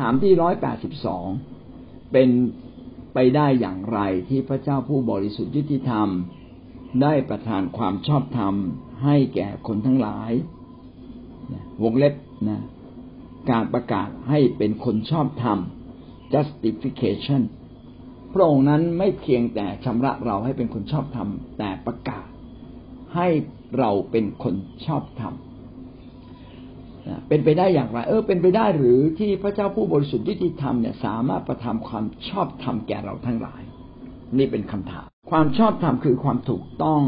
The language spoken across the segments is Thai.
ถามที่ร้อยแปดสิบสองเป็นไปได้อย่างไรที่พระเจ้าผู้บริสุทธิ์ยุติธรรม ได้ประทานความชอบธรรมให้แก่คนทั้งหลาย วงเล็บนะการประกาศให้เป็นคนชอบธรรม justification พระองค์นั้นไม่เพียงแต่ชำระเราให้เป็นคนชอบธรรม แต่ประกาศให้เราเป็นคนชอบธรรม เป็นไปได้อย่างไร เออ เป็นไปได้หรือที่พระเจ้าผู้บริสุทธิ์ยุติธรรมเนี่ยสามารถประทำความชอบธรรมแก่เราทั้งหลาย นี่เป็นคำถาม ความชอบธรรมคือความถูกต้อง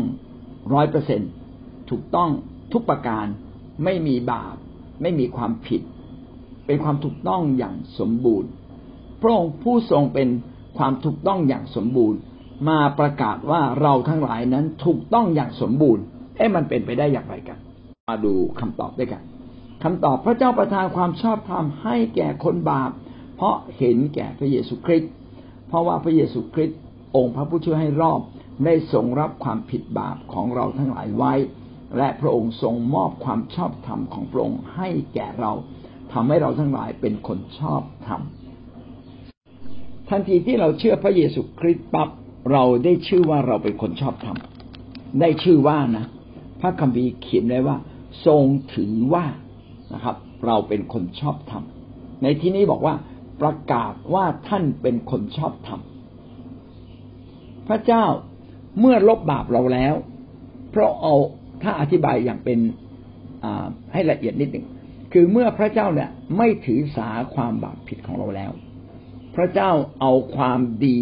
ร้อยเปอร์เซ็นถูกต้องทุกประการไม่มีบาป ไม่มีความผิด เป็นความถูกต้องอย่างสมบูรณ์พระองค์ผู้ทรงเป็นความถูกต้องอย่างสมบูรณ์ มาประกาศว่าเราทั้งหลายนั้นถูกต้องอย่างสมบูรณ์เอ๊ะมันเป็นไปได้อย่างไรกัน มาดูคำตอบด้วยกัน คำตอบพระเจ้าประทานความชอบธรรมให้แก่คนบาป เพราะเห็นแก่พระเยซูคริสต์เพราะว่าพระเยซูคริสต์องค์พระผู้ช่วยให้รอบได้ทรงรับความผิดบาปของเราทั้งหลายไว้ และพระองค์ทรงมอบความชอบธรรมของพระองค์ให้แก่เราทำให้เราทั้งหลายเป็นคนชอบธรรมทันทีที่เราเชื่อพระเยซูคริสต์ปั๊บเราได้ชื่อว่าเราเป็นคนชอบธรรมได้ชื่อว่านะ พระคัมภีร์เขียนไว้ว่า ทรงถือว่า นะครับ เราเป็นคนชอบธรรมในที่นี้บอกว่าประกาศว่าท่านเป็นคนชอบธรรมพระเจ้าเมื่อลบบาปเราแล้ว เพราะเอาถ้าอธิบายอย่างเป็นให้ละเอียดนิดหนึ่งคือเมื่อพระเจ้าเนี่ยไม่ถือสาความบาปผิดของเราแล้ว พระเจ้าเอาความดี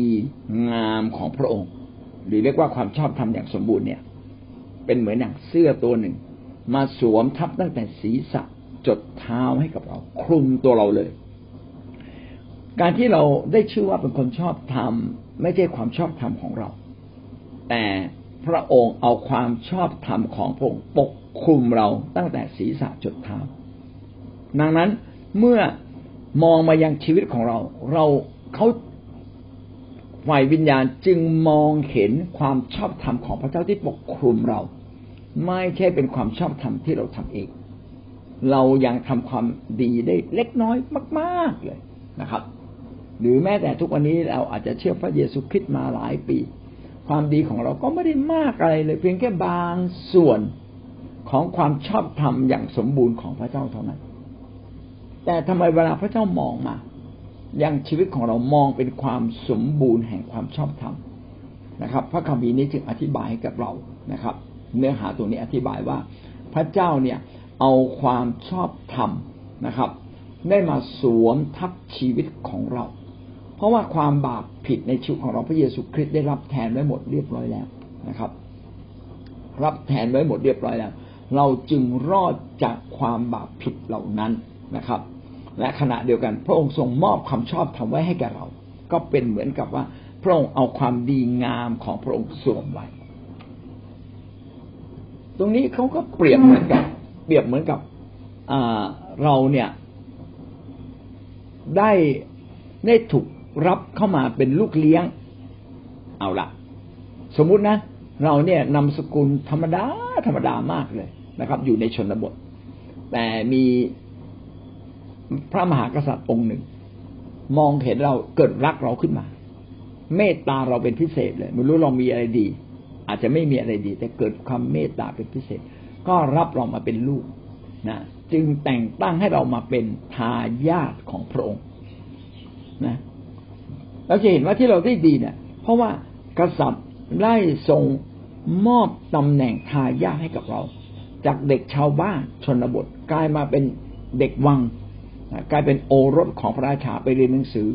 งามของพระองค์ หรือเรียกว่าความชอบธรรมอย่างสมบูรณ์เนี่ย เป็นเหมือนอย่างเสื้อตัวหนึ่ง มาสวมทับตั้งแต่ศีรษะ จดเท้าให้กับเรา คลุมตัวเราเลย การที่เราได้ชื่อว่าเป็นคนชอบธรรม ไม่ใช่ความชอบธรรมของเรา แต่พระองค์เอาความชอบธรรมของพระองค์ปกคลุมเราตั้งแต่ศีรษะจดเท้า ดังนั้นเมื่อมองมายังชีวิตของเรา เราเขาฝ่ายวิญญาณจึงมองเห็นความชอบธรรมของพระเจ้าที่ปกคลุมเรา ไม่ใช่เป็นความชอบธรรมที่เราทำเอง เรายังทำความดีได้เล็กน้อยมาก ๆเลยนะครับ หรือแม้แต่ทุกวันนี้เราอาจจะเชื่อพระเยซูคริสต์มาหลายปี ความดีของเราก็ไม่ได้มากอะไรเลย เพียงแค่บางส่วนของความชอบธรรมอย่างสมบูรณ์ของพระเจ้าเท่านั้น แต่ทำไมเวลาพระเจ้ามองมายังชีวิตของเรามองเป็นความสมบูรณ์แห่งความชอบธรรมนะครับ พระคัมภีร์นี้จึงอธิบายให้กับเรานะครับ เนื้อหาตรงนี้อธิบายว่าพระเจ้าเนี่ย เอาความชอบธรรมนะครับ ได้มาสวมทับชีวิตของเรา เพราะว่าความบาปผิดในชีวิตของเราพระเยซูคริสต์ได้รับแทนไว้หมดเรียบร้อยแล้วนะครับ รับแทนไว้หมดเรียบร้อยแล้ว เราจึงรอดจากความบาปผิดเหล่านั้นนะครับ และขณะเดียวกัน พระองค์ทรงมอบความชอบธรรมไว้ให้แก่เรา ก็เป็นเหมือนกับว่า พระองค์เอาความดีงามของพระองค์สวมไว้ ตรงนี้เขาก็เปรียบเหมือนกัน เปรียบเหมือนกับเราเนี่ย ได้ได้ถูกรับเข้ามาเป็นลูกเลี้ยง เอาละสมมุตินะ เราเนี่ยนำสกุลธรรมดาธรรมดามากเลยนะครับ อยู่ในชนบท แต่มีพระมหากษัตริย์องค์หนึ่ง มองเห็นเราเกิดรักเราขึ้นมา เมตตาเราเป็นพิเศษเลยไม่รู้เรามีอะไรดี อาจจะไม่มีอะไรดี แต่เกิดความเมตตาเป็นพิเศษ ก็รับเรามาเป็นลูกนะจึงแต่งตั้งให้เรามาเป็นทายาทของพระองค์นะเราจะเห็นว่าที่เราได้ดีเนี่ยเพราะว่ากษัตริย์ได้ทรงมอบตำแหน่งทายาทให้กับเรา จากเด็กชาวบ้านชนบทกลายมาเป็นเด็กวังกลายเป็นโอรสของพระราชาไปเรียนหนังสือ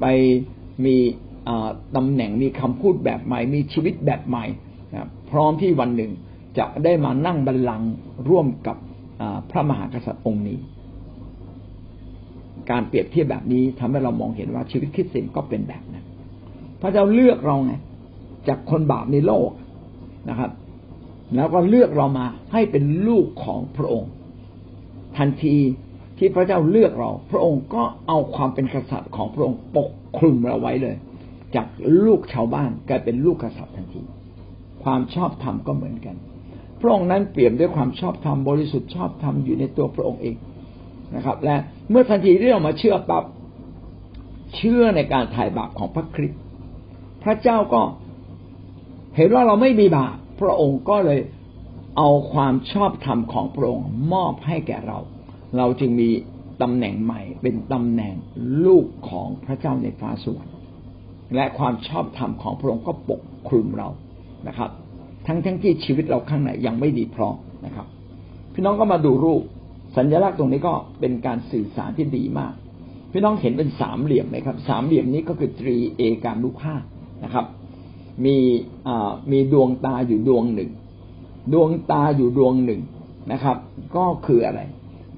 ไปมีตำแหน่งมีคำพูดแบบใหม่ มีชีวิตแบบใหม่พร้อมที่วันหนึ่ง จะได้มานั่งบัลลังก์ร่วมกับพระมหากษัตริย์องค์นี้ การเปรียบเทียบแบบนี้ทำให้เรามองเห็นว่าชีวิตคริสเตียนก็เป็นแบบนั้น พระเจ้าเลือกเราไงจากคนบาปในโลกนะครับ แล้วก็เลือกเรามาให้เป็นลูกของพระองค์ ทันทีที่พระเจ้าเลือกเรา พระองค์ก็เอาความเป็นกษัตริย์ของพระองค์ปกคลุมเราไว้เลย จากลูกชาวบ้านกลายเป็นลูกกษัตริย์ทันที ความชอบธรรมก็เหมือนกัน พระองค์นั้นเปี่ยมด้วยความชอบธรรมบริสุทธิ์ชอบธรรมอยู่ในตัวพระองค์เองนะครับ และเมื่อทันทีที่เรามาเชื่อปั๊บเชื่อในการถ่ายบาปของพระคริสต์พระเจ้าก็เห็นว่าเราไม่มีบาปพระองค์ก็เลยเอาความชอบธรรมของพระองค์มอบให้แก่เรา เราจึงมีตำแหน่งใหม่ เป็นตำแหน่งลูกของพระเจ้าในฟ้าสวรรค์และความชอบธรรมของพระองค์ก็ปกคลุมเรานะครับ ทั้งทั้งที่ชีวิตเราข้างในยังไม่ดีพร้อมนะครับ พี่น้องก็มาดูรูป สัญลักษณ์ตรงนี้ก็เป็นการสื่อสารที่ดีมาก พี่น้องเห็นเป็นสามเหลี่ยมไหมครับ สามเหลี่ยมนี้ก็คือตรีเอกานุภาพนะครับ มีมีดวงตาอยู่ดวงหนึ่ง ดวงตาอยู่ดวงหนึ่งนะครับ ก็คืออะไร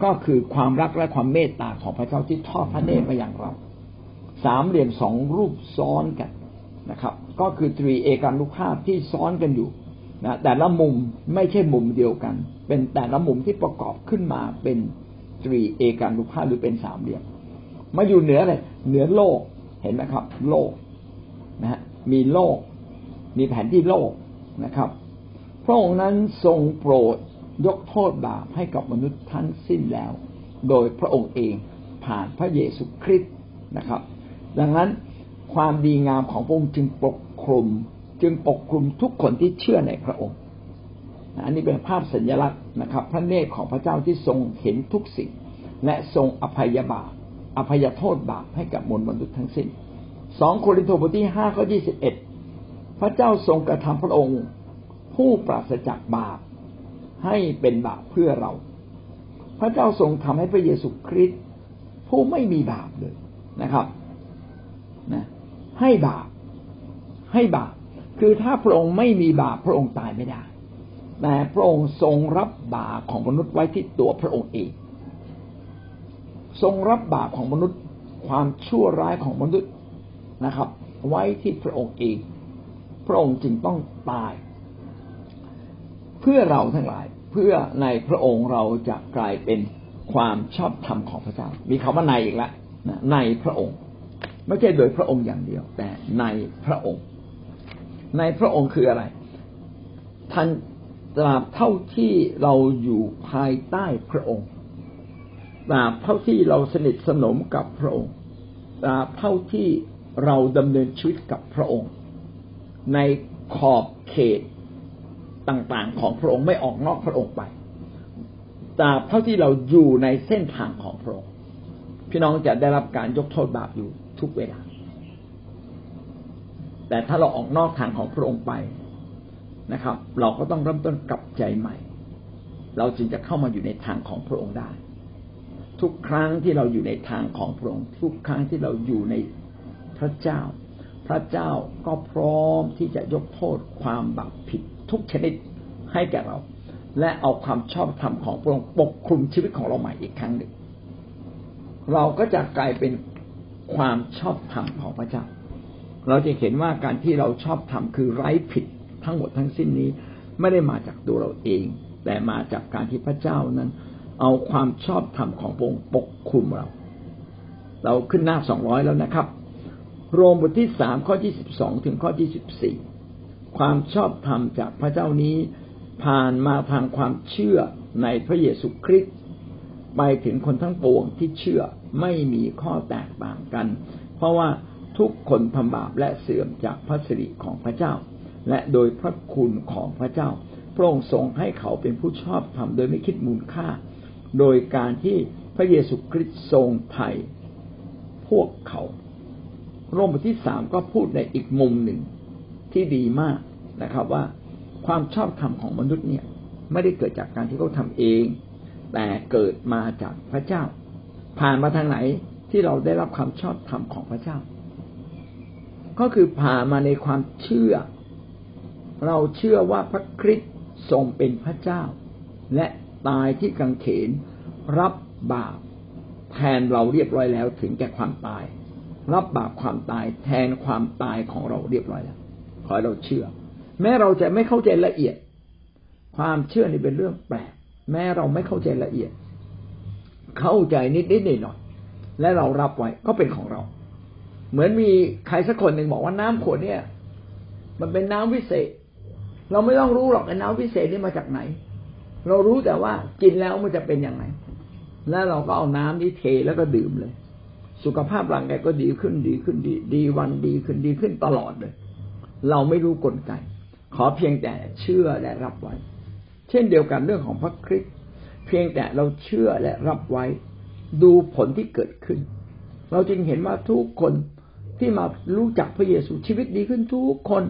ก็คือความรักและความเมตตาของพระเจ้าที่ทอดพระเนตรมาอย่างเรา สามเหลี่ยมสองรูปซ้อนกันนะครับ ก็คือตรีเอกานุภาพที่ซ้อนกันอยู่ นะแต่ละมุมไม่ใช่มุมเดียวกัน เป็นแต่ละมุมที่ประกอบขึ้นมาเป็นตรีเอกานุภาพหรือเป็นสามเหลี่ยมมาอยู่เหนืออะไรเหนือโลกเห็นไหมครับ โลกนะฮะมีโลก มีแผนที่โลกนะครับพระองค์นั้นทรงโปรดยกโทษบาปให้กับมนุษย์ทั้งสิ้นแล้ว โดยพระองค์เองผ่านพระเยซูคริสต์นะครับ ดังนั้นความดีงามของพระองค์จึงปกคลุม จึงปกคลุมทุกคนที่เชื่อในพระองค์ อันนี้เป็นภาพสัญลักษณ์นะครับ พระเนตรของพระเจ้าที่ทรงเห็นทุกสิ่ง และทรงอภัยบาปอภัยโทษบาปให้กับมวลมนุษย์ทั้งสิ้นสองโครินธ์บทที่ห้าข้อยี่สิบเอ็ดพระเจ้าทรงกระทำพระองค์ ผู้ปราศจากบาปให้เป็นบาปเพื่อเรา พระเจ้าทรงทำให้พระเยซูคริสต์ผู้ไม่มีบาปเลยนะครับนะให้บาปให้บาป คือถ้าพระองค์ไม่มีบาปพระองค์ตายไม่ได้ แต่พระองค์ทรงรับบาปของมนุษย์ไว้ที่ตัวพระองค์เอง ทรงรับบาปของมนุษย์ความชั่วร้ายของมนุษย์นะครับ ไว้ที่พระองค์เอง พระองค์จึงต้องตาย เพื่อเราทั้งหลายเพื่อในพระองค์เราจะกลายเป็นความชอบธรรมของพระเจ้า มีคำว่าในอีกแล้วในพระองค์ ไม่ใช่โดยพระองค์อย่างเดียว แต่ในพระองค์ ในพระองค์คืออะไรท่านตราบเท่าที่เราอยู่ภายใต้พระองค์ตราบเท่าที่เราสนิทสนมกับพระองค์ตราบเท่าที่เราดำเนินชีวิตกับพระองค์ ในขอบเขตต่างๆ ของพระองค์ไม่ออกนอกพระองค์ไปตราบเท่าที่เราอยู่ในเส้นทางของพระองค์ พี่น้องจะได้รับการยกโทษบาปอยู่ทุกเวลา แต่ถ้าเราออกนอกทางของพระองค์ไปนะครับ เราก็ต้องเริ่มต้นกลับใจใหม่ เราจึงจะเข้ามาอยู่ในทางของพระองค์ได้ ทุกครั้งที่เราอยู่ในทางของพระองค์ ทุกครั้งที่เราอยู่ในพระเจ้า พระเจ้าก็พร้อมที่จะยกโทษความบาปผิด ทุกชนิดให้แก่เรา และเอาความชอบธรรมของพระองค์ปกคลุมชีวิตของเราใหม่อีกครั้งหนึ่ง เราก็จะกลายเป็นความชอบธรรมของพระเจ้า เราจะเห็นว่าการที่เราชอบทำคือไร้ผิดทั้งหมดทั้งสิ้นนี้ ไม่ได้มาจากตัวเราเอง แต่มาจากการที่พระเจ้านั้น เอาความชอบธรรมของพระองค์ปกคุมเรา เราขึ้นหน้าสองร้อยแล้วนะครับ โรมบทที่สามข้อที่สิบสองถึงข้อที่สิบสี่ความชอบธรรมจากพระเจ้านี้ ผ่านมาทางความเชื่อในพระเยซูคริสต์ไปถึงคนทั้งปวงที่เชื่อไม่มีข้อแตกต่างกัน เพราะว่า ทุกคนทำบาปและเสื่อมจากพระสิริของพระเจ้า และโดยพระคุณของพระเจ้า พระองค์ทรงให้เขาเป็นผู้ชอบธรรมโดยไม่คิดมูลค่า โดยการที่พระเยซูคริสต์ทรงไถ่พวกเขาโรมบทที่สามก็พูดในอีกมุมหนึ่งที่ดีมากนะครับว่าความชอบธรรมของมนุษย์เนี่ยไม่ได้เกิดจากการที่เขาทาเอง แต่เกิดมาจากพระเจ้า ผ่านมาทางไหนที่เราได้รับความชอบธรรมของพระเจ้า ก็คือผ่ามาในความเชื่อ เราเชื่อว่าพระคริสต์ทรงเป็นพระเจ้า และตายที่กังเขนรับบาปแทนเราเรียบร้อยแล้วถึงแก่ความตาย รับบาปความตายแทนความตายของเราเรียบร้อยแล้ว ขอให้เราเชื่อ แม้เราจะไม่เข้าใจละเอียด ความเชื่อนี่เป็นเรื่องแปลก แม้เราไม่เข้าใจละเอียด เข้าใจนิดนิดหน่อยหน่อยและเรารับไว้ก็เป็นของเรา เหมือนมีใครสักคนหนึ่งบอกว่าน้ำขวดเนี่ย มันเป็นน้ำวิเศษ เราไม่ต้องรู้หรอกไอ้น้ำวิเศษนี่มาจากไหน เรารู้แต่ว่ากินแล้วมันจะเป็นอย่างไรแล้วเราก็เอาน้ำนี้เทแล้วก็ดื่มเลย สุขภาพร่างกายก็ดีขึ้นดีขึ้นดีดีวันดีขึ้นดีขึ้นตลอดเลย เราไม่รู้กลไก ขอเพียงแต่เชื่อและรับไว้ เช่นเดียวกันเรื่องของพระคริสต์เพียงแต่เราเชื่อและรับไว้ ดูผลที่เกิดขึ้น เราจึงเห็นว่าทุกคน ที่มารู้จักพระเยซูชีวิตดีขึ้นทุกคน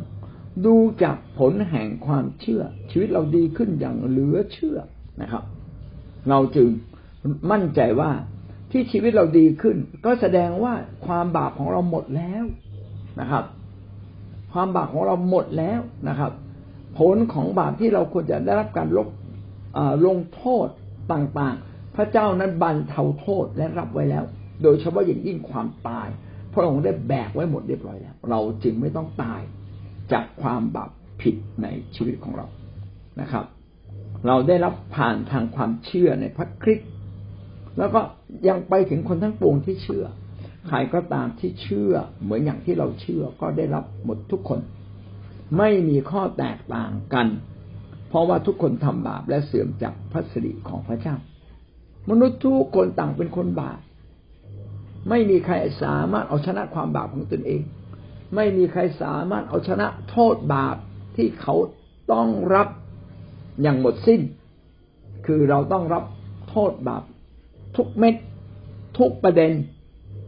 ดูจากผลแห่งความเชื่อ ชีวิตเราดีขึ้นอย่างเหลือเชื่อนะครับ เราจึงมั่นใจว่าที่ชีวิตเราดีขึ้น ก็แสดงว่าความบาปของเราหมดแล้วนะครับ ความบาปของเราหมดแล้วนะครับ ผลของบาปที่เราควรจะได้รับการลบลงโทษต่างๆ พระเจ้านั้นบันเทาโทษและรับไว้แล้ว โดยเฉพาะอย่างยิ่งความตาย พระองค์ได้แบกไว้หมดเรียบร้อยแล้ว เราจึงไม่ต้องตายจากความบาปผิดในชีวิตของเรานะครับ เราได้รับผ่านทางความเชื่อในพระคริสต์แล้วก็ยังไปถึงคนทั้งปวงที่เชื่อ ใครก็ตามที่เชื่อเหมือนอย่างที่เราเชื่อก็ได้รับหมดทุกคน ไม่มีข้อแตกต่างกัน เพราะว่าทุกคนทำบาปและเสื่อมจากพระสิริของพระเจ้ามนุษย์ทุกคนต่างเป็นคนบาป ไม่มีใครสามารถเอาชนะความบาปของตนเอง ไม่มีใครสามารถเอาชนะโทษบาปที่เขาต้องรับอย่างหมดสิ้น คือเราต้องรับโทษบาปทุกเม็ดทุกประเด็น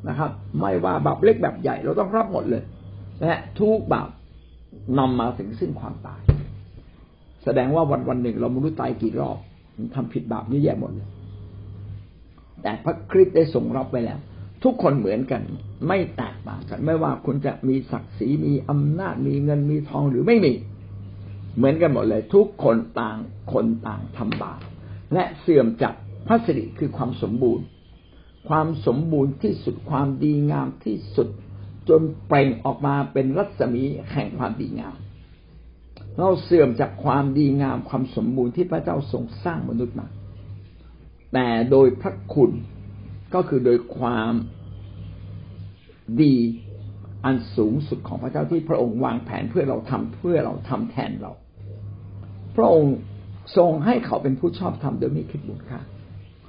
นะครับ ไม่ว่าบาปเล็กแบบใหญ่ เราต้องรับหมดเลยและทุกบาปนำมาถึงซึ่งความตาย แสดงว่าวันวันหนึ่งเราไม่รู้ตายกี่รอบทำผิดบาปนี่แย่หมดเลยแต่พระคริสต์ได้ทรงรับไว้แล้ว ทุกคนเหมือนกัน ไม่แตกต่างกัน ไม่ว่าคุณจะมีศักดิ์ศรีมีอำนาจมีเงินมีทองหรือไม่มี เหมือนกันหมดเลย ทุกคนต่างคนต่างทำบาปและเสื่อมจากพระสิริคือความสมบูรณ์ ความสมบูรณ์ที่สุดความดีงามที่สุด จนเปล่งออกมาเป็นรัศมีแห่งความดีงาม เราเสื่อมจากความดีงามความสมบูรณ์ที่พระเจ้าทรงสร้างมนุษย์มา แต่โดยพระคุณ ก็คือโดยความดีอันสูงสุดของพระเจ้าที่พระองค์วางแผนเพื่อเราทำเพื่อเราทำแทนเรา พระองค์ทรงให้เขาเป็นผู้ชอบธรรมโดยไม่คิดบุญค่า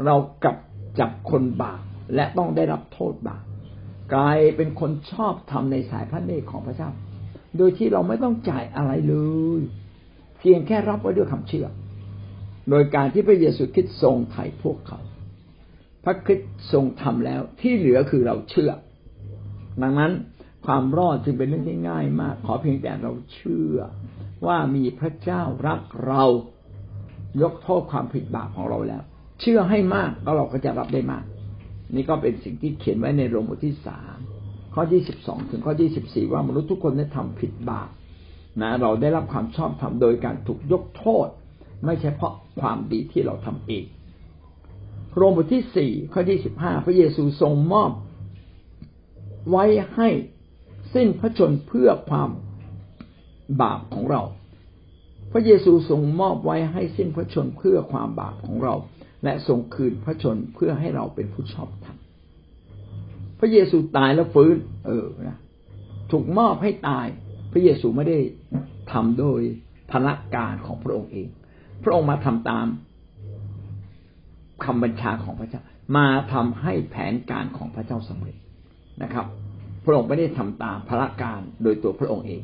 เรากลับจับคนบาปและต้องได้รับโทษบาปกลายเป็นคนชอบทำในสายพระเนตรของพระเจ้า โดยที่เราไม่ต้องจ่ายอะไรเลย เพียงแค่รับไว้ด้วยคำเชื่อ โดยการที่พระเยซูคริสต์ทรงไถ่พวกเขา พระคริสต์ทรงทำแล้ว ที่เหลือคือเราเชื่อ ดังนั้นความรอดจึงเป็นเรื่องที่ง่ายมาก ขอเพียงแต่เราเชื่อว่ามีพระเจ้ารักเรายกโทษความผิดบาปของเราแล้ว เชื่อให้มากแล้วเราก็จะรับได้มาก นี่ก็เป็นสิ่งที่เขียนไว้ในโรมบทที่สามข้อที่สิบสองถึงข้อที่สิบสี่ว่ามนุษย์ทุกคนได้ทำผิดบาปนะเราได้รับความชอบธรรมโดยการถูกยกโทษ ไม่ใช่เพราะความดีที่เราทำเอง โรมบทที่สี่ข้อที่สิบห้าพระเยซูทรงมอบไว้ให้สิ้นพระชนเพื่อความบาปของเรา พระเยซูทรงมอบไว้ให้สิ้นพระชนเพื่อความบาปของเรา และทรงคืนพระชนเพื่อให้เราเป็นผู้ชอบธรรมพระเยซูตายแล้วฟื้น เออนะถูกมอบให้ตาย พระเยซูไม่ได้ทำโดยพละการของพระองค์เอง พระองค์มาทำตาม คำบัญชาของพระเจ้า มาทำให้แผนการของพระเจ้าสำเร็จนะครับ พระองค์ไม่ได้ทำตามพละการโดยตัวพระองค์เอง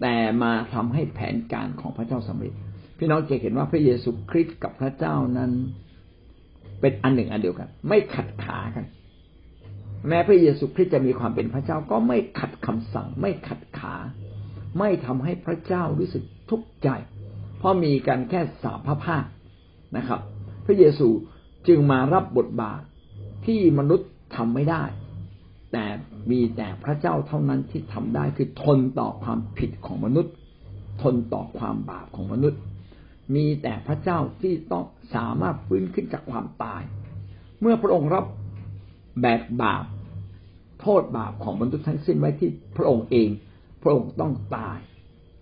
แต่มาทำให้แผนการของพระเจ้าสำเร็จ พี่น้องจะเห็นว่าพระเยซูคริสต์กับพระเจ้านั้นเป็นอันหนึ่งอันเดียวกัน ไม่ขัดขากัน แม้พระเยซูคริสต์จะมีความเป็นพระเจ้าก็ไม่ขัดคำสั่ง ไม่ขัดขา ไม่ทำให้พระเจ้ารู้สึกทุกข์ใจ เพราะมีกันแค่สามพระภาคนะครับ พระเยซู จึงมารับบทบาทที่มนุษย์ทำไม่ได้ แต่มีแต่พระเจ้าเท่านั้นที่ทำได้คือทนต่อความผิดของมนุษย์ ทนต่อความบาปของมนุษย์ มีแต่พระเจ้าที่ต้องสามารถฟื้นขึ้นจากความตาย เมื่อพระองค์รับแบกบาป โทษบาปของมนุษย์ทั้งสิ้นไว้ที่พระองค์เอง พระองค์ต้องตาย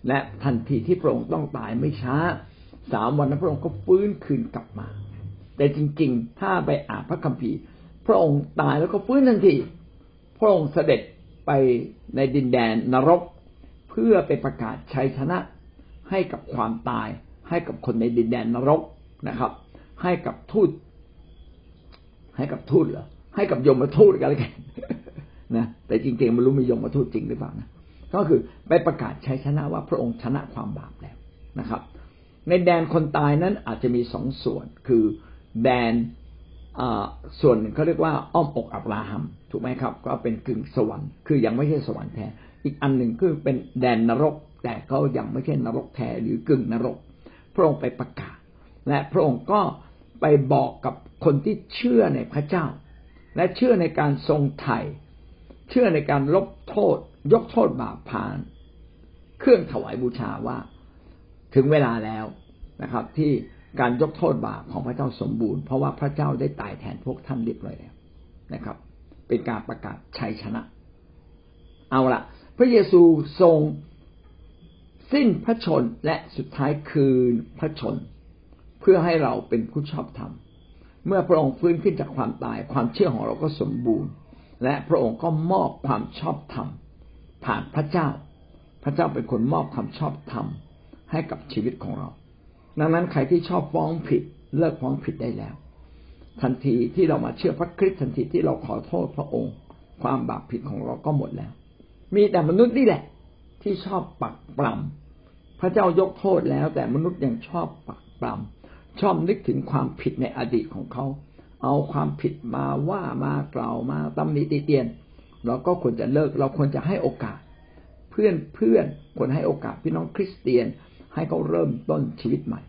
และทันทีที่พระองค์ต้องตายไม่ช้าสามวันนั้นพระองค์ก็ฟื้นคืนกลับมา แต่จริง ๆ ถ้าไปอ่านพระคัมภีร์ พระองค์ตายแล้วก็ฟื้นทันที พระองค์เสด็จไปในดินแดนนรก เพื่อไปประกาศชัยชนะ ให้กับความตาย ให้กับคนในดินแดนนรกนะครับ ให้กับทูต ให้กับทูตเหรอให้กับยมมาทูตกันเลยกันนะแต่จริงๆมันรู้มียมมาทูตจริงหรือเปล่านะก็คือไปประกาศชัยชนะว่าพระองค์ชนะความบาปแล้วนะครับ ในแดนคนตายนั้นอาจจะมีสองส่วนคือ แดนส่วนหนึ่งเขาเรียกว่าอ้อมอกอับราฮัมถูกไหมครับ ก็เป็นกึ่งสวรรค์คือยังไม่ใช่สวรรค์แท้อีกอันหนึ่งคือเป็นแดนนรก แต่ก็ยังไม่ใช่นรกแท้หรือกึ่งนรก พระองค์ไปประกาศ และพระองค์ก็ไปบอกกับคนที่เชื่อในพระเจ้า และเชื่อในการทรงไถ่เชื่อในการลบโทษ ยกโทษบาปผ่าน เครื่องถวายบูชาว่า ถึงเวลาแล้วนะครับ ที่ การยกโทษบาปของพระเจ้าสมบูรณ์เพราะว่าพระเจ้าได้ตายแทนพวกท่านเรียบร้อยแล้วนะครับ เป็นการประกาศชัยชนะ เอาละพระเยซูทรงสิ้นพระชนและสุดท้ายคืนพระชน เพื่อให้เราเป็นผู้ชอบธรรม เมื่อพระองค์ฟื้นขึ้นจากความตายความเชื่อของเราก็สมบูรณ์ และพระองค์ก็มอบความชอบธรรมผ่านพระเจ้า พระเจ้าเป็นคนมอบความชอบธรรมให้กับชีวิตของเรา ดังนั้นใครที่ชอบฟ้องผิดเลิกฟ้องผิดได้แล้ว ทันทีที่เรามาเชื่อพระคริสต์ทันทีที่เราขอโทษพระองค์ ความบาปผิดของเราก็หมดแล้ว มีแต่มนุษย์นี่แหละ ที่ชอบปักปรำพระเจ้ายกโทษแล้ว แต่มนุษย์ยังชอบปักปรำชอบนึกถึงความผิดในอดีตของเขา เอาความผิดมาว่ามากล่าวมาตำหนิติเตียน เราก็ควรจะเลิกเราควรจะให้โอกาส เพื่อนเพื่อนควรให้โอกาสพี่น้องคริสเตียนให้เขาเริ่มต้นชีวิตใหม่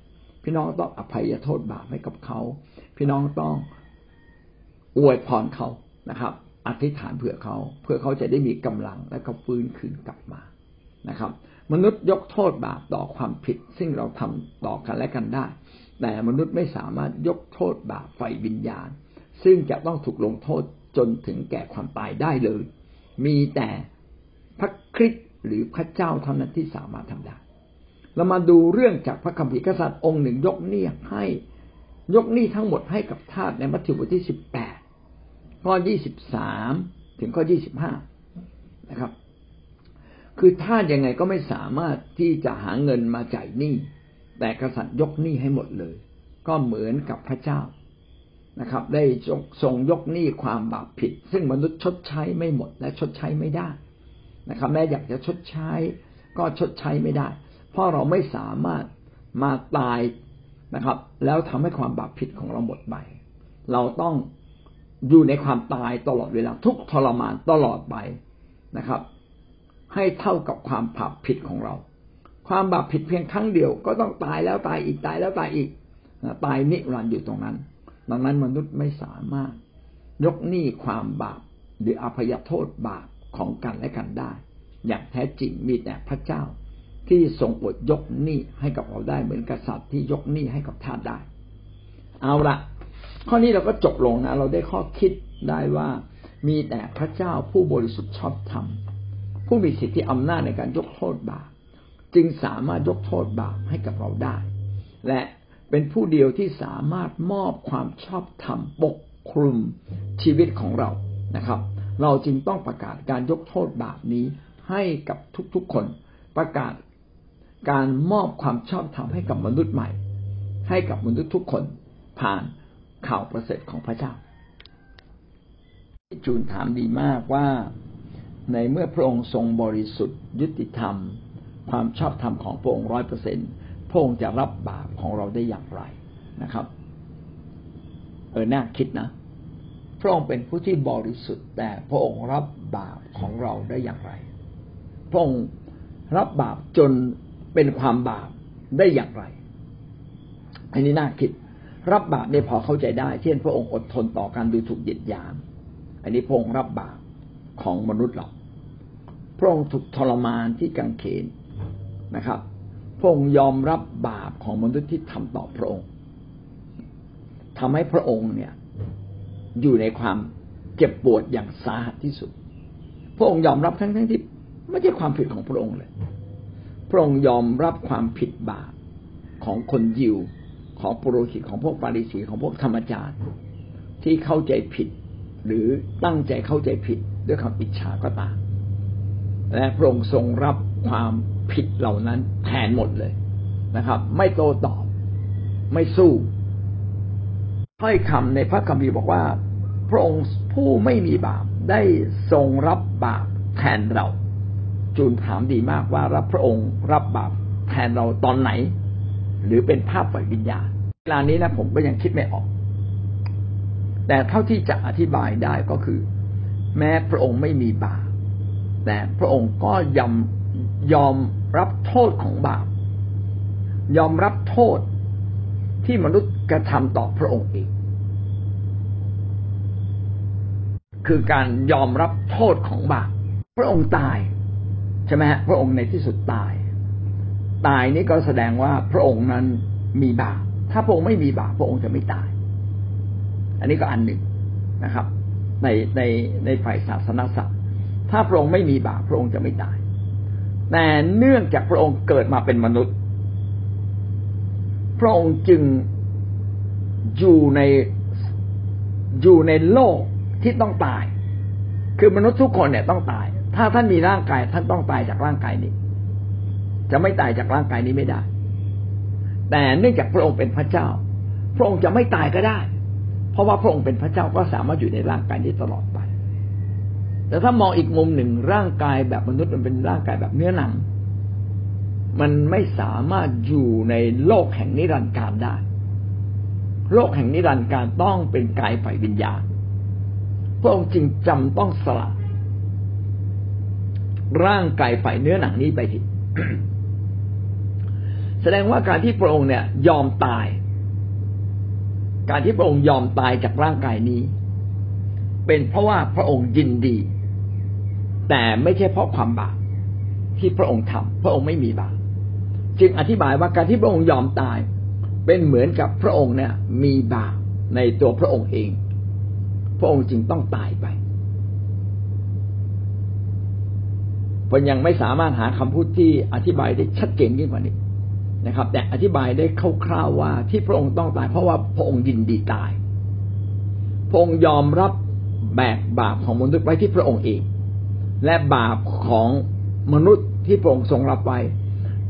พี่น้องต้องอภัยโทษบาปให้กับเขา พี่น้องต้องอวยพรเขานะครับ อธิษฐานเผื่อเขา เพื่อเขาจะได้มีกำลังและก็ฟื้นคืนกลับมานะครับ มนุษย์ยกโทษบาปต่อความผิด ซึ่งเราทำต่อกันและกันได้ แต่มนุษย์ไม่สามารถยกโทษบาปไฟวิญญาณ ซึ่งจะต้องถูกลงโทษจนถึงแก่ความตายได้เลย มีแต่พระคริสต์หรือพระเจ้าเท่านั้นที่สามารถทำได้ เรามาดูเรื่องจากพระคัมภีร์กษัตริย์องค์หนึ่งยกหนี้ให้ยกหนี้ทั้งหมดให้กับทาสในมัทธิวบทที่สิบแปดข้อยี่สิบสามถึงข้อยี่สิบห้านะครับ คือทาสยังไงก็ไม่สามารถที่จะหาเงินมาจ่ายหนี้แต่กษัตริย์ยกหนี้ให้หมดเลย ก็เหมือนกับพระเจ้านะครับ ได้ทรงยกหนี้ความบาปผิด ซึ่งมนุษย์ชดใช้ไม่หมดและชดใช้ไม่ได้นะครับ แม้อยากจะชดใช้ก็ชดใช้ไม่ได้ เพราะเราไม่สามารถมาตายนะครับ แล้วทำให้ความบาปผิดของเราหมดไป เราต้องอยู่ในความตายตลอดเวลาทุกทรมานตลอดไปนะครับ ให้เท่ากับความบาปผิดของเรา ความบาปผิดเพียงครั้งเดียว ก็ต้องตายแล้วตายอีกตายแล้วตายอีกตายนิรันดร์อยู่ตรงนั้น ดังนั้นมนุษย์ไม่สามารถยกหนี้ความบาปหรืออภัยโทษบาปของกันและกันได้ อย่างแท้จริงมีแต่พระเจ้า ที่ทรงอดยกหนี้ให้กับเราได้เหมือนกษัตริย์ที่ยกหนี้ให้กับทาสได้ เอาละข้อนี้เราก็จบลงนะ เราได้ข้อคิดได้ว่ามีแต่พระเจ้าผู้บริสุทธิ์ชอบธรรม ผู้มีสิทธิอำนาจในการยกโทษบาปจึงสามารถยกโทษบาปให้กับเราได้ และเป็นผู้เดียวที่สามารถมอบความชอบธรรมปกคลุมชีวิตของเรานะครับ เราจึงต้องประกาศการยกโทษบาปนี้ให้กับทุกๆคน ประกาศ การมอบความชอบธรรมให้กับมนุษย์ใหม่ ให้กับมนุษย์ทุกคนผ่านข่าวประเสริฐของพระเจ้าจูนถามดีมากว่าในเมื่อพระองค์ทรงบริสุทธิ์ ยุติธรรม ความชอบธรรมของพระองค์ร้อยเปอร์เซ็นพระองค์จะรับบาปของเราได้อย่างไรนะครับ เออน่าคิดนะ พระองค์เป็นผู้ที่บริสุทธิ์ แต่พระองค์รับบาปของเราได้อย่างไร พระองค์รับบาปจน เป็นความบาปได้อย่างไร อันนี้น่าคิด รับบาปเนี่ยพอเข้าใจได้ เช่น พระองค์อดทนต่อการดูถูกเหยียดหยาม อันนี้พระองค์รับบาปของมนุษย์เราพระองค์ถูกทรมานที่กังเขนนะครับ พระองค์ยอมรับบาปของมนุษย์ที่ทำต่อพระองค์ทำให้พระองค์เนี่ยอยู่ในความเจ็บปวดอย่างสาหัสที่สุด พระองค์ยอมรับทั้งทั้งที่ไม่ใช่ความผิดของพระองค์เลย พระองค์ยอมรับความผิดบาปของคนยิว ของปุโรหิตของพวกปาริสีของพวกธรรมจารย์ที่เข้าใจผิด หรือตั้งใจเข้าใจผิดด้วยคำอิจฉาก็ตามและพระองค์ทรงรับความผิดเหล่านั้นแทนหมดเลยนะครับ ไม่โต้ตอบ ไม่สู้ถ้อยคำในพระคัมภีร์บอกว่า พระองค์ผู้ไม่มีบาปได้ทรงรับบาปแทนเรา จูนถามดีมากว่ารับพระองค์รับบาปแทนเราตอนไหน หรือเป็นภาพฝ่ายวิญญาณเวลานี้นะผมก็ยังคิดไม่ออก แต่เท่าที่จะอธิบายได้ก็คือ แม้พระองค์ไม่มีบาปแต่พระองค์ก็ยอมยอมรับโทษของบาป ยอมรับโทษที่มนุษย์กระทำต่อพระองค์เองคือการยอมรับโทษของบาปพระองค์ตาย ช่ไหมฮะพระองค์ในที่สุดตาย ตายนี่ก็แสดงว่าพระองค์นั้นมีบาปถ้าพระองค์ไม่มีบาปพระองค์จะไม่ตาย อันนี้ก็อันหนึ่งนะครับ ในในในฝ่ายศาสนาศาสตร์ถ้าพระองค์ไม่มีบาปพระองค์จะไม่ตาย แต่เนื่องจากพระองค์เกิดมาเป็นมนุษย์ พระองค์จึงอยู่ในอยู่ในโลกที่ต้องตาย คือมนุษย์ทุกคนเนี่ยต้องตาย ถ้าท่านมีร่างกายท่านต้องตายจากร่างกายนี้ จะไม่ตายจากร่างกายนี้ไม่ได้ แต่เนื่องจากพระองค์เป็นพระเจ้า พระองค์จะไม่ตายก็ได้ เพราะว่าพระองค์เป็นพระเจ้าก็สามารถอยู่ในร่างกายนี้ตลอดไป แต่ถ้ามองอีกมุมหนึ่งร่างกายแบบมนุษย์มันเป็นร่างกายแบบเนื้อหนัง มันไม่สามารถอยู่ในโลกแห่งนิรันดร์การได้ โลกแห่งนิรันดร์การต้องเป็นกายฝ่ายวิญญาณพระองค์จึงจำต้องสละ ร่างกายฝ่ายเนื้อหนังนี้ไปทีแสดงว่าการที่พระองค์เนี่ย ยอมตาย การที่พระองค์ยอมตายจากร่างกายนี้ เป็นเพราะว่าพระองค์ยินดี แต่ไม่ใช่เพราะความบาปที่พระองค์ทำพระองค์ไม่มีบาปจึงอธิบายว่าการที่พระองค์ยอมตาย เป็นเหมือนกับพระองค์เนี่ย มีบาปในตัวพระองค์เอง พระองค์จึงต้องตายไป ผมยังไม่สามารถหาคำพูดที่อธิบายได้ชัดเจนยิ่งกว่านี้นะครับ แต่อธิบายได้คร่าวๆว่าที่พระองค์ต้องตาย เพราะว่าพระองค์ยินดีตาย พระองค์ยอมรับแบกบาปของมนุษย์ไว้ที่พระองค์เอง และบาปของมนุษย์ที่พระองค์ทรงรับไว้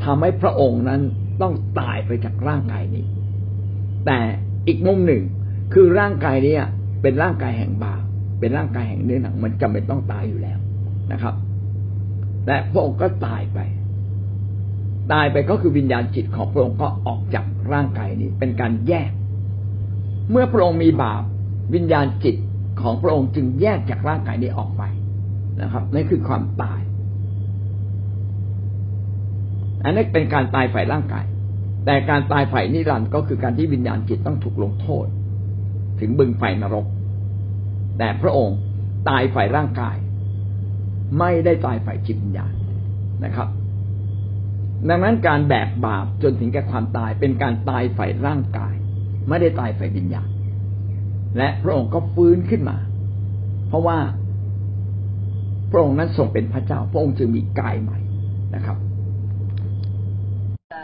ทำให้พระองค์นั้นต้องตายไปจากร่างกายนี้ แต่อีกมุมหนึ่งคือร่างกายนี้เป็นร่างกายแห่งบาปเป็นร่างกายแห่งเนื้อหนัง มันจำเป็นต้องตายอยู่แล้วนะครับ และพระองค์ก็ตายไป ตายไปก็คือวิญญาณจิตของพระองค์ก็ออกจากร่างกายนี้เป็นการแยก เมื่อพระองค์มีบาปวิญญาณจิตของพระองค์จึงแยกจากร่างกายนี้ออกไปนะครับนั่นคือความตาย อันนี้เป็นการตายฝ่ายร่างกาย แต่การตายฝ่ายนิรันดร์ก็คือการที่วิญญาณจิตต้องถูกลงโทษ ถึงบึงไฟนรก แต่พระองค์ตายฝ่ายร่างกาย ไม่ได้ตายฝ่ายจิตวิญญาณนะครับ ดังนั้นการแบกบาปจนถึงแก่ความตายเป็นการตายฝ่ายร่างกาย ไม่ได้ตายฝ่ายวิญญาณ และพระองค์ก็ฟื้นขึ้นมา เพราะว่าพระองค์นั้นทรงเป็นพระเจ้า พระองค์จึงมีกายใหม่นะครับ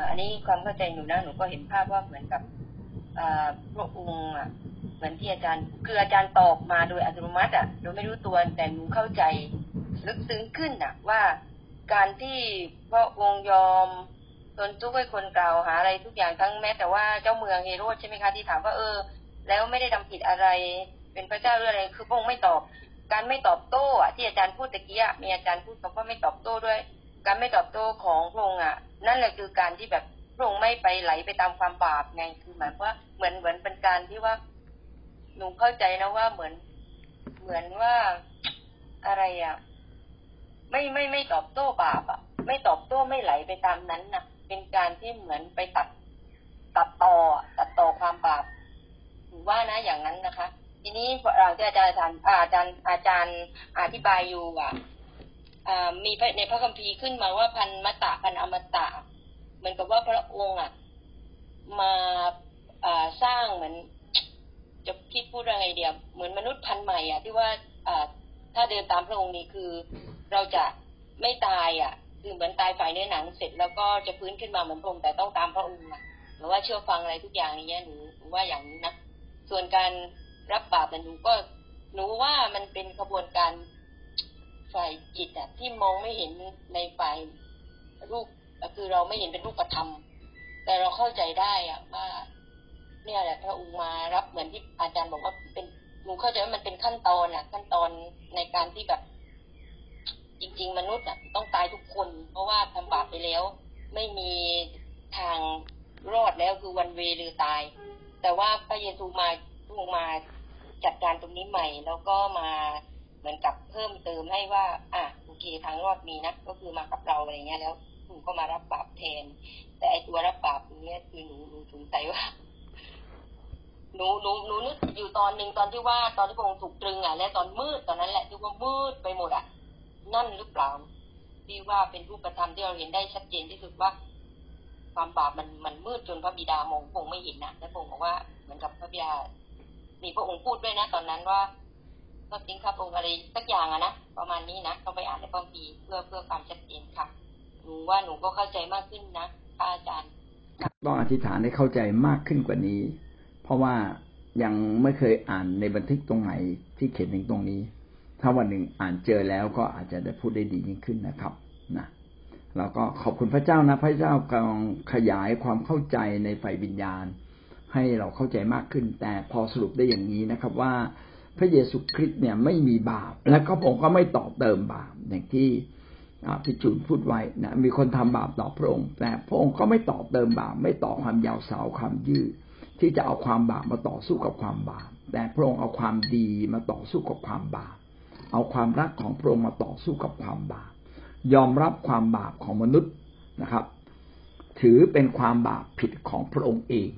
อันนี้ความเข้าใจหนูนะหนูก็เห็นภาพว่าเหมือนกับพระองค์เหมือนที่อาจารย์คืออาจารย์ตอบมาโดยอัตโนมัติอะโดยไม่รู้ตัวแต่หนูเข้าใจ ลึกซึ้งขึ้นอะว่าการที่พระองค์ยอมทนทุกข์ให้คนกล่าวหาอะไรทุกอย่างทั้งแม้แต่ว่าเจ้าเมืองเฮโรดใช่ไหมคะที่ถามว่าเออ แล้วไม่ได้ทำผิดอะไร เป็นพระเจ้าหรืออะไร คือพระองค์ไม่ตอบ การไม่ตอบโต้อะที่อาจารย์พูดตะกี้มีอาจารย์พูดบอกว่าไม่ตอบโต้ด้วย การไม่ตอบโต้ของพระองค์อะนั่นแหละคือการที่แบบพระองค์ไม่ไปไหลไปตามความบาปไงคือหมายว่าเหมือนเหมือนเป็นการที่ว่าหนูเข้าใจนะว่าเหมือน เหมือนว่าอะไรอะ ไม่ไม่ไม่ตอบโต้บาปอะ ไม่ตอบโต้ไม่ไหลไปตามนั้นนะเป็นการที่เหมือนไปตัดตัดต่อตัดต่อความบาปถือว่านะอย่างนั้นนะคะ ทีนี้หลังที่อาจารย์อาจารย์อาจารย์อธิบายอยู่อะมีในพระคัมภีร์ขึ้นมาว่าพันมตะพันอมตะเหมือนกับว่าพระองค์อะมาสร้างเหมือนจะคิดพูดอะไรเดียวเหมือนมนุษย์พันธุ์ใหม่อะที่ว่าถ้าเดินตามพระองค์นี้คือ เราจะไม่ตายอะ คือเหมือนตายฝ่ายเนื้อหนังเสร็จแล้วก็จะฟื้นขึ้นมาเหมือนพระองแต่ต้องตามพระองค์อะหรือว่าเชื่อฟังอะไรทุกอย่างนี้หนูว่าอย่างนี้นะส่วนการรับบาปหนูก็หนูว่ามันเป็นกระบวนการฝ่ายจิตอะที่มองไม่เห็นในฝ่ายรูปคือเราไม่เห็นเป็นรูปธรรม แต่เราเข้าใจได้อะว่า เนี่ยแหละพระองค์มารับเหมือนที่อาจารย์บอกว่าเป็นหนูเข้าใจว่ามันเป็นขั้นตอนอะ ขั้นตอนในการที่แบบ จริง ๆ มนุษย์อะต้องตายทุกคน เพราะว่าทำบาปไปแล้ว ไม่มีทางรอดแล้วคือวันเวหรือตาย แต่ว่าพระเยซูมาลงมาจัดการตรงนี้ใหม่ แล้วก็มาเหมือนกับเพิ่มเติมให้ว่า อะโอเคทางรอดมีนะก็คือมากับเราอะไรเงี้ยแล้วหนูก็มารับบาปแทน แต่ไอตัวรับบาปเนี้ยคือหนูหนูสงสัยว่าหนูหนูหนูนึกอยู่ตอนหนึ่งตอนที่ว่าตอนที่พระองค์ถูกตรึงอะและตอนมืดตอนนั้นแหละที่ว่ามืดไปหมดอะ นั่นหรือเปล่าที่ว่าเป็นรูปธรรมที่เราเห็นได้ชัดเจนที่สุดว่า ความบาปมันมันมืดจนพระบิดามองพระองไม่เห็นนะและพระองค์บอกว่าเหมือนกับพระบิดา มีพระองค์พูดด้วยนะ ตอนนั้นว่าก็จริงครับองค์อะไรสักอย่างอะนะประมาณนี้นะต้องไปอ่านในพระคัมภีร์เพื่อเพื่อความชัดเจนค่ะหนูว่าหนูก็เข้าใจมากขึ้นนะพระอาจารย์ต้องอธิษฐานให้เข้าใจมากขึ้นกว่านี้ เพราะว่ายังไม่เคยอ่านในบันทึกตรงไหนที่เขียนถึงตรงนี้ ถ้าวันหนึ่งอ่านเจอแล้วก็อาจจะได้พูดได้ดียิ่งขึ้นนะครับนะเราก็ขอบคุณพระเจ้านะพระเจ้ากำลังขยายความเข้าใจในฝ่ายวิญญาณ ให้เราเข้าใจมากขึ้น แต่พอสรุปได้อย่างนี้นะครับว่าพระเยซูคริสต์เนี่ยไม่มีบาป และก็ผมก็ไม่ต่อเติมบาปอย่างที่พี่จุนพูดไว้นะมีคนทำบาปต่อพระองค์ แต่พระองค์ก็ไม่ต่อเติมบาป ไม่ต่อความยาวสาวความยืดที่จะเอาความบาปมาต่อสู้กับความบาป แต่พระองค์เอาความดีมาต่อสู้กับความบาป เอาความรักของพระองค์มาต่อสู้กับความบาป ยอมรับความบาปของมนุษย์นะครับ ถือเป็นความบาปผิดของพระองค์เอง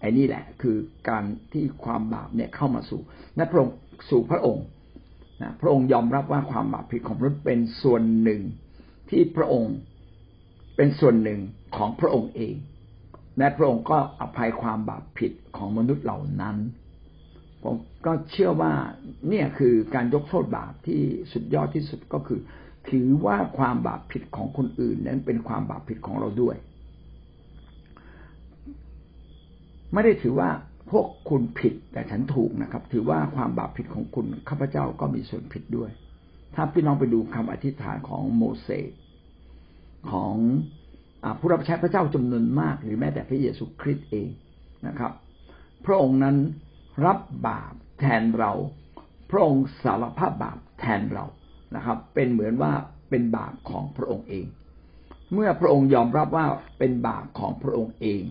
ไอ้นี่แหละ คือการที่ความบาปเนี่ยเข้ามาสู่และพระองค์สู่พระองค์นะพระองค์ยอมรับว่าความบาปผิดของมนุษย์เป็นส่วนหนึ่งที่พระองค์เป็นส่วนหนึ่งของพระองค์เองและพระองค์ก็อภัยความบาปผิดของมนุษย์เหล่านั้น ผมก็เชื่อว่าเนี่ยคือการยกโทษบาปที่สุดยอดที่สุดก็คือ ถือว่าความบาปผิดของคนอื่นนั้นเป็นความบาปผิดของเราด้วย ไม่ได้ถือว่าพวกคุณผิดแต่ฉันถูกนะครับ ถือว่าความบาปผิดของคุณข้าพเจ้าก็มีส่วนผิดด้วย ถ้าพี่น้องไปดูคำอธิษฐานของโมเสสของผู้รับใช้พระเจ้าจำนวนมาก หรือแม้แต่พระเยซูคริสต์เองนะครับ พระองค์นั้น รับบาปแทนเรา พระองค์สารภาพบาปแทนเรานะครับ เป็นเหมือนว่าเป็นบาปของพระองค์เอง เมื่อพระองค์ยอมรับว่าเป็นบาปของพระองค์เอง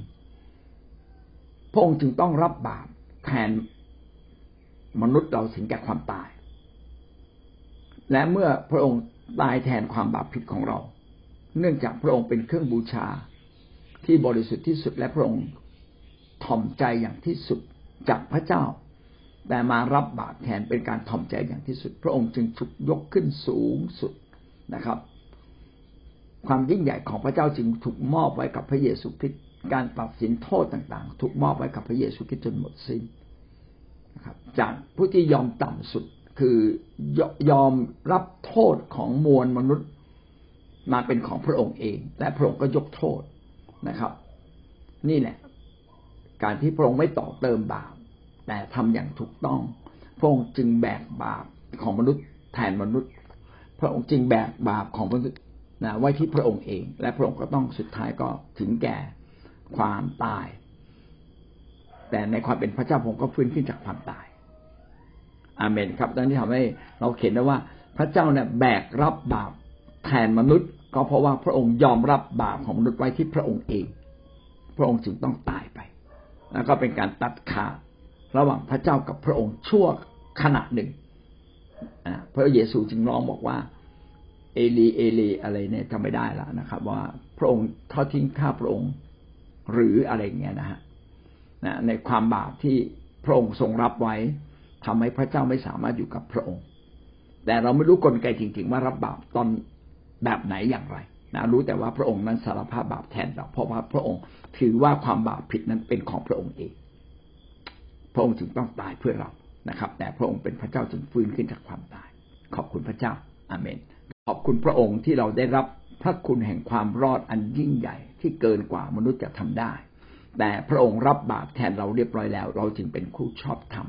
พระองค์จึงต้องรับบาปแทนมนุษย์เราถึงแก่ความตาย และเมื่อพระองค์ตายแทนความบาปผิดของเรา เนื่องจากพระองค์เป็นเครื่องบูชาที่บริสุทธิ์ที่สุดและพระองค์ถ่อมใจอย่างที่สุด จากพระเจ้า แต่มารับบาปแทนเป็นการถ่อมใจอย่างที่สุด พระองค์จึงถูกยกขึ้นสูงสุดนะครับ ความยิ่งใหญ่ของพระเจ้าจึงถูกมอบไว้กับพระเยซูคริสต์การตัดสินโทษต่างๆ ถูกมอบไว้กับพระเยซูคริสต์จนหมดสิ้นนะครับ จากผู้ที่ยอมต่ำสุดคือยอมรับโทษของมวลมนุษย์มาเป็นของพระองค์เอง และพระองค์ก็ยกโทษนะครับ นี่แหละ การที่พระองค์ไม่ต่อเติมบาป แต่ทำอย่างถูกต้อง พระองค์จึงแบกบาปของมนุษย์แทนมนุษย์ พระองค์จึงแบกบาปของมนุษย์นะไว้ที่พระองค์เอง และพระองค์ก็ต้องสุดท้ายก็ถึงแก่ความตาย แต่ในความเป็นพระเจ้าผมก็ฟื้นขึ้นจากความตาย อาเมนครับดังนี้ทำให้เราเขียนได้ว่าพระเจ้าเนี่ยแบกรับบาปแทนมนุษย์ ก็เพราะว่าพระองค์ยอมรับบาปของมนุษย์ไว้ที่พระองค์เอง พระองค์จึงต้องตายไป แล้วก็เป็นการตัดขาดระหว่างพระเจ้ากับพระองค์ชั่วขณะหนึ่งพระเยซูจึงร้องบอกว่า เอลีเอลีอะไรเนี่ยจำไม่ได้แล้วนะครับ ว่าพระองค์ทอดทิ้งข้าพระองค์หรืออะไรเงี้ยนะฮะนะในความบาปที่พระองค์ทรงรับไว้ทำให้พระเจ้าไม่สามารถอยู่กับพระองค์ แต่เราไม่รู้กลไกจริง ๆ ว่ารับบาปตอนแบบไหนอย่างไร นะรู้แต่ว่าพระองค์นั้นสารภาพบาปแทนเราเพราะว่าพระองค์ถือว่าความบาปผิดนั้นเป็นของพระองค์เอง พระองค์จึงต้องตายเพื่อเรานะครับ แต่พระองค์เป็นพระเจ้าจึงฟื้นขึ้นจากความตาย ขอบคุณพระเจ้าอาเมน ขอบคุณพระองค์ที่เราได้รับพระคุณแห่งความรอดอันยิ่งใหญ่ที่เกินกว่ามนุษย์จะทำได้ แต่พระองค์รับบาปแทนเราเรียบร้อยแล้ว เราจึงเป็นคู่ชอบธรรม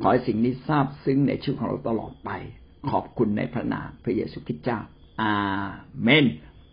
ขอให้สิ่งนี้ทราบซึ้งในชีวิตของเราตลอดไป ขอบคุณในพระนามพระเยซูคริสต์เจ้า อาเมน